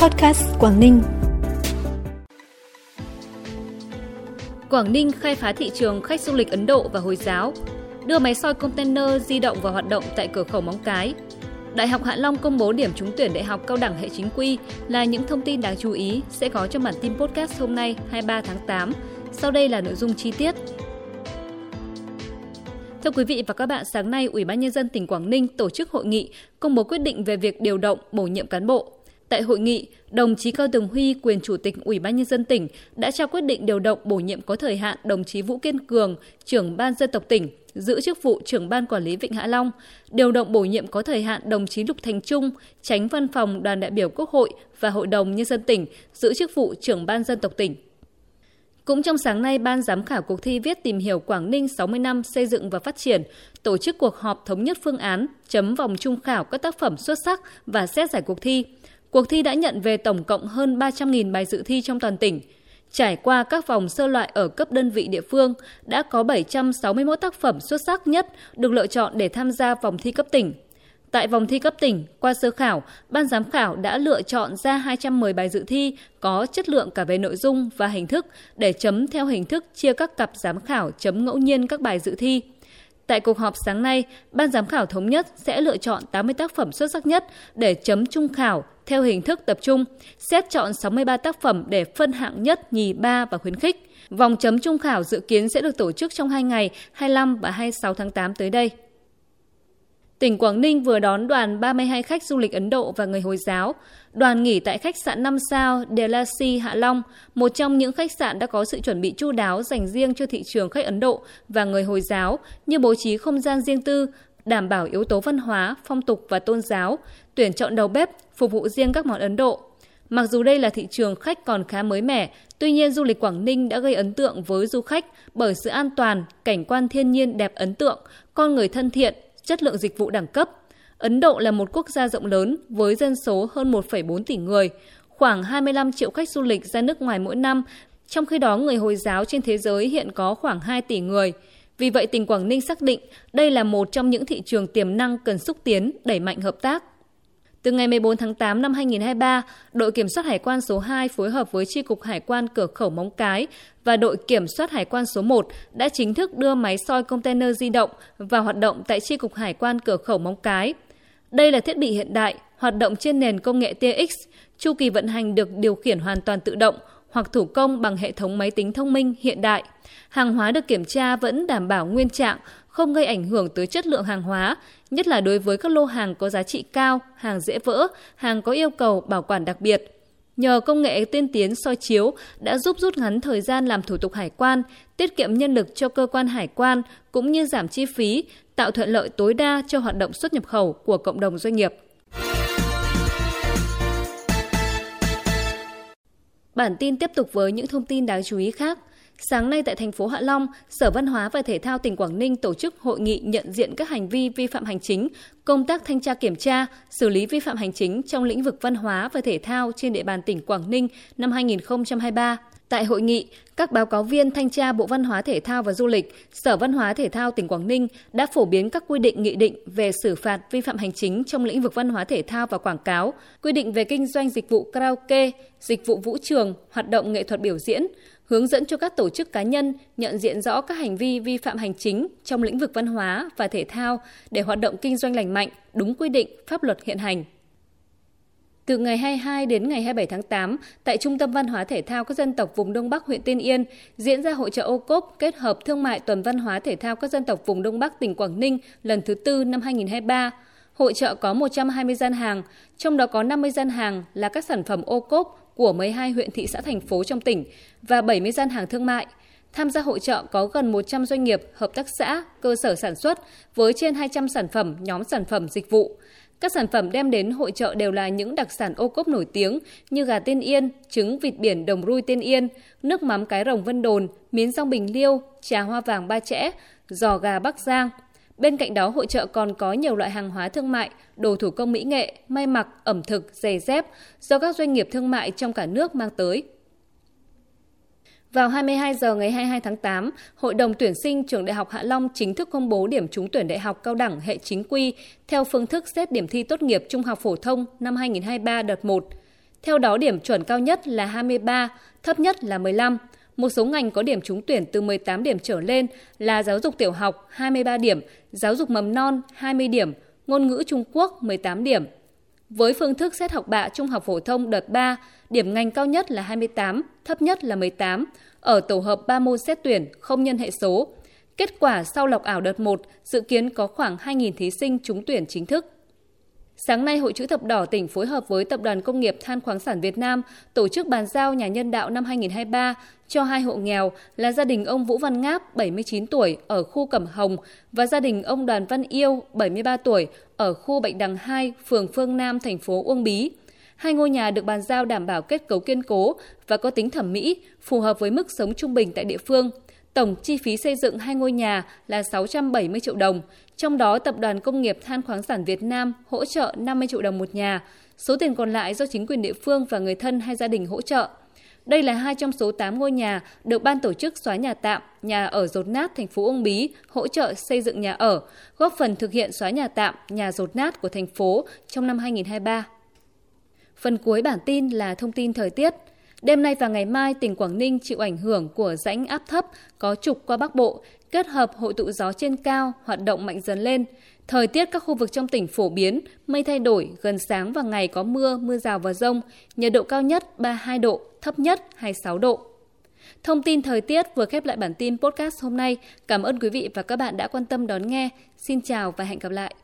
Podcast Quảng Ninh. Quảng Ninh khai phá thị trường khách du lịch Ấn Độ và Hồi giáo, đưa máy soi container di động vào hoạt động tại cửa khẩu Móng Cái. Đại học Hạ Long công bố điểm trúng tuyển đại học cao đẳng hệ chính quy là những thông tin đáng chú ý sẽ có trong bản tin podcast hôm nay 23 tháng 8. Sau đây là nội dung chi tiết. Thưa quý vị và các bạn, sáng nay Ủy ban nhân dân tỉnh Quảng Ninh tổ chức hội nghị công bố quyết định về việc điều động, bổ nhiệm cán bộ. Tại hội nghị, đồng chí Cao Tường Huy, quyền chủ tịch Ủy ban nhân dân tỉnh đã trao quyết định điều động bổ nhiệm có thời hạn đồng chí Vũ Kiên Cường, trưởng ban dân tộc tỉnh, giữ chức vụ trưởng ban quản lý Vịnh Hạ Long, điều động bổ nhiệm có thời hạn đồng chí Lục Thành Trung, tránh văn phòng đoàn đại biểu Quốc hội và Hội đồng nhân dân tỉnh, giữ chức vụ trưởng ban dân tộc tỉnh. Cũng trong sáng nay, Ban giám khảo cuộc thi viết tìm hiểu Quảng Ninh 60 năm xây dựng và phát triển tổ chức cuộc họp thống nhất phương án chấm vòng trung khảo các tác phẩm xuất sắc và xét giải cuộc thi. Cuộc thi đã nhận về tổng cộng hơn 300.000 bài dự thi trong toàn tỉnh. Trải qua các vòng sơ loại ở cấp đơn vị địa phương, đã có 761 tác phẩm xuất sắc nhất được lựa chọn để tham gia vòng thi cấp tỉnh. Tại vòng thi cấp tỉnh, qua sơ khảo, ban giám khảo đã lựa chọn ra 210 bài dự thi có chất lượng cả về nội dung và hình thức để chấm theo hình thức chia các cặp giám khảo chấm ngẫu nhiên các bài dự thi. Tại cuộc họp sáng nay, ban giám khảo thống nhất sẽ lựa chọn 80 tác phẩm xuất sắc nhất để chấm trung khảo theo hình thức tập trung, xét chọn 63 tác phẩm để phân hạng nhất, nhì, ba và khuyến khích. Vòng chấm trung khảo dự kiến sẽ được tổ chức trong 2 ngày 25 và 26 tháng 8 tới đây. Tỉnh Quảng Ninh vừa đón đoàn 32 khách du lịch Ấn Độ và người Hồi giáo. Đoàn nghỉ tại khách sạn 5 sao Delasi Hạ Long, một trong những khách sạn đã có sự chuẩn bị chu đáo dành riêng cho thị trường khách Ấn Độ và người Hồi giáo như bố trí không gian riêng tư, đảm bảo yếu tố văn hóa, phong tục và tôn giáo, tuyển chọn đầu bếp, phục vụ riêng các món Ấn Độ. Mặc dù đây là thị trường khách còn khá mới mẻ, tuy nhiên du lịch Quảng Ninh đã gây ấn tượng với du khách bởi sự an toàn, cảnh quan thiên nhiên đẹp ấn tượng, con người thân thiện, chất lượng dịch vụ đẳng cấp. Ấn Độ là một quốc gia rộng lớn với dân số hơn 1,4 tỷ người, khoảng 25 triệu khách du lịch ra nước ngoài mỗi năm, trong khi đó người Hồi giáo trên thế giới hiện có khoảng 2 tỷ người. Vì vậy, tỉnh Quảng Ninh xác định đây là một trong những thị trường tiềm năng cần xúc tiến, đẩy mạnh hợp tác. Từ ngày 14 tháng 8 năm 2023, đội kiểm soát hải quan số 2 phối hợp với Tri cục Hải quan cửa khẩu Móng Cái và đội kiểm soát hải quan số 1 đã chính thức đưa máy soi container di động vào hoạt động tại Tri cục Hải quan cửa khẩu Móng Cái. Đây là thiết bị hiện đại, hoạt động trên nền công nghệ TX, chu kỳ vận hành được điều khiển hoàn toàn tự động hoặc thủ công bằng hệ thống máy tính thông minh hiện đại. Hàng hóa được kiểm tra vẫn đảm bảo nguyên trạng, không gây ảnh hưởng tới chất lượng hàng hóa, nhất là đối với các lô hàng có giá trị cao, hàng dễ vỡ, hàng có yêu cầu bảo quản đặc biệt. Nhờ công nghệ tiên tiến soi chiếu đã giúp rút ngắn thời gian làm thủ tục hải quan, tiết kiệm nhân lực cho cơ quan hải quan cũng như giảm chi phí, tạo thuận lợi tối đa cho hoạt động xuất nhập khẩu của cộng đồng doanh nghiệp. Bản tin tiếp tục với những thông tin đáng chú ý khác. Sáng nay tại thành phố Hạ Long, Sở Văn hóa và Thể thao tỉnh Quảng Ninh tổ chức hội nghị nhận diện các hành vi vi phạm hành chính, công tác thanh tra kiểm tra, xử lý vi phạm hành chính trong lĩnh vực văn hóa và thể thao trên địa bàn tỉnh Quảng Ninh năm 2023. Tại hội nghị, các báo cáo viên thanh tra Bộ Văn hóa Thể thao và Du lịch, Sở Văn hóa Thể thao tỉnh Quảng Ninh đã phổ biến các quy định nghị định về xử phạt vi phạm hành chính trong lĩnh vực văn hóa thể thao và quảng cáo, quy định về kinh doanh dịch vụ karaoke, dịch vụ vũ trường, hoạt động nghệ thuật biểu diễn, hướng dẫn cho các tổ chức cá nhân nhận diện rõ các hành vi vi phạm hành chính trong lĩnh vực văn hóa và thể thao để hoạt động kinh doanh lành mạnh, đúng quy định pháp luật hiện hành. Từ ngày 22 đến ngày 27 tháng 8, tại Trung tâm Văn hóa Thể thao các dân tộc vùng Đông Bắc huyện Tiên Yên diễn ra hội trợ ô cốp kết hợp thương mại tuần văn hóa thể thao các dân tộc vùng Đông Bắc tỉnh Quảng Ninh lần thứ tư năm 2023. Hội trợ có 120 gian hàng, trong đó có 50 gian hàng là các sản phẩm ô cốp của 12 huyện thị xã thành phố trong tỉnh và 70 gian hàng thương mại. Tham gia hội trợ có gần 100 doanh nghiệp, hợp tác xã, cơ sở sản xuất với trên 200 sản phẩm, nhóm sản phẩm dịch vụ. Các sản phẩm đem đến hội trợ đều là những đặc sản ô cốp nổi tiếng như gà tiên yên, trứng vịt biển đồng rui tiên yên, nước mắm cái rồng vân đồn, miến rong bình liêu, trà hoa vàng ba chẽ, giò gà Bắc Giang. Bên cạnh đó, hội trợ còn có nhiều loại hàng hóa thương mại, đồ thủ công mỹ nghệ, may mặc, ẩm thực, giày dép do các doanh nghiệp thương mại trong cả nước mang tới. Vào 22 giờ ngày 22 tháng 8, Hội đồng tuyển sinh trường Đại học Hạ Long chính thức công bố điểm trúng tuyển đại học cao đẳng hệ chính quy theo phương thức xét điểm thi tốt nghiệp trung học phổ thông năm 2023 đợt 1. Theo đó điểm chuẩn cao nhất là 23, thấp nhất là 15. Một số ngành có điểm trúng tuyển từ 18 điểm trở lên là giáo dục tiểu học 23 điểm, giáo dục mầm non 20 điểm, ngôn ngữ Trung Quốc 18 điểm. Với phương thức xét học bạ trung học phổ thông đợt 3, điểm ngành cao nhất là 28, thấp nhất là 18, ở tổ hợp 3 môn xét tuyển không nhân hệ số. Kết quả sau lọc ảo đợt 1 dự kiến có khoảng 2.000 thí sinh trúng tuyển chính thức. Sáng nay, Hội chữ thập đỏ tỉnh phối hợp với Tập đoàn Công nghiệp Than khoáng sản Việt Nam tổ chức bàn giao nhà nhân đạo năm 2023 cho hai hộ nghèo là gia đình ông Vũ Văn Ngáp, 79 tuổi, ở khu Cẩm Hồng và gia đình ông Đoàn Văn Yêu, 73 tuổi, ở khu Bạch Đằng 2, phường Phương Nam, thành phố Uông Bí. Hai ngôi nhà được bàn giao đảm bảo kết cấu kiên cố và có tính thẩm mỹ, phù hợp với mức sống trung bình tại địa phương – Tổng chi phí xây dựng hai ngôi nhà là 670 triệu đồng, trong đó Tập đoàn Công nghiệp Than khoáng sản Việt Nam hỗ trợ 50 triệu đồng một nhà, số tiền còn lại do chính quyền địa phương và người thân hay gia đình hỗ trợ. Đây là hai trong số 8 ngôi nhà được ban tổ chức xóa nhà tạm, nhà ở rột nát thành phố Uông Bí hỗ trợ xây dựng nhà ở, góp phần thực hiện xóa nhà tạm, nhà rột nát của thành phố trong năm 2023. Phần cuối bản tin là thông tin thời tiết. Đêm nay và ngày mai, tỉnh Quảng Ninh chịu ảnh hưởng của rãnh áp thấp có trục qua Bắc Bộ, kết hợp hội tụ gió trên cao hoạt động mạnh dần lên. Thời tiết các khu vực trong tỉnh phổ biến, mây thay đổi, gần sáng và ngày có mưa, mưa rào và rông, nhiệt độ cao nhất 32 độ, thấp nhất 26 độ. Thông tin thời tiết vừa khép lại bản tin podcast hôm nay. Cảm ơn quý vị và các bạn đã quan tâm đón nghe. Xin chào và hẹn gặp lại.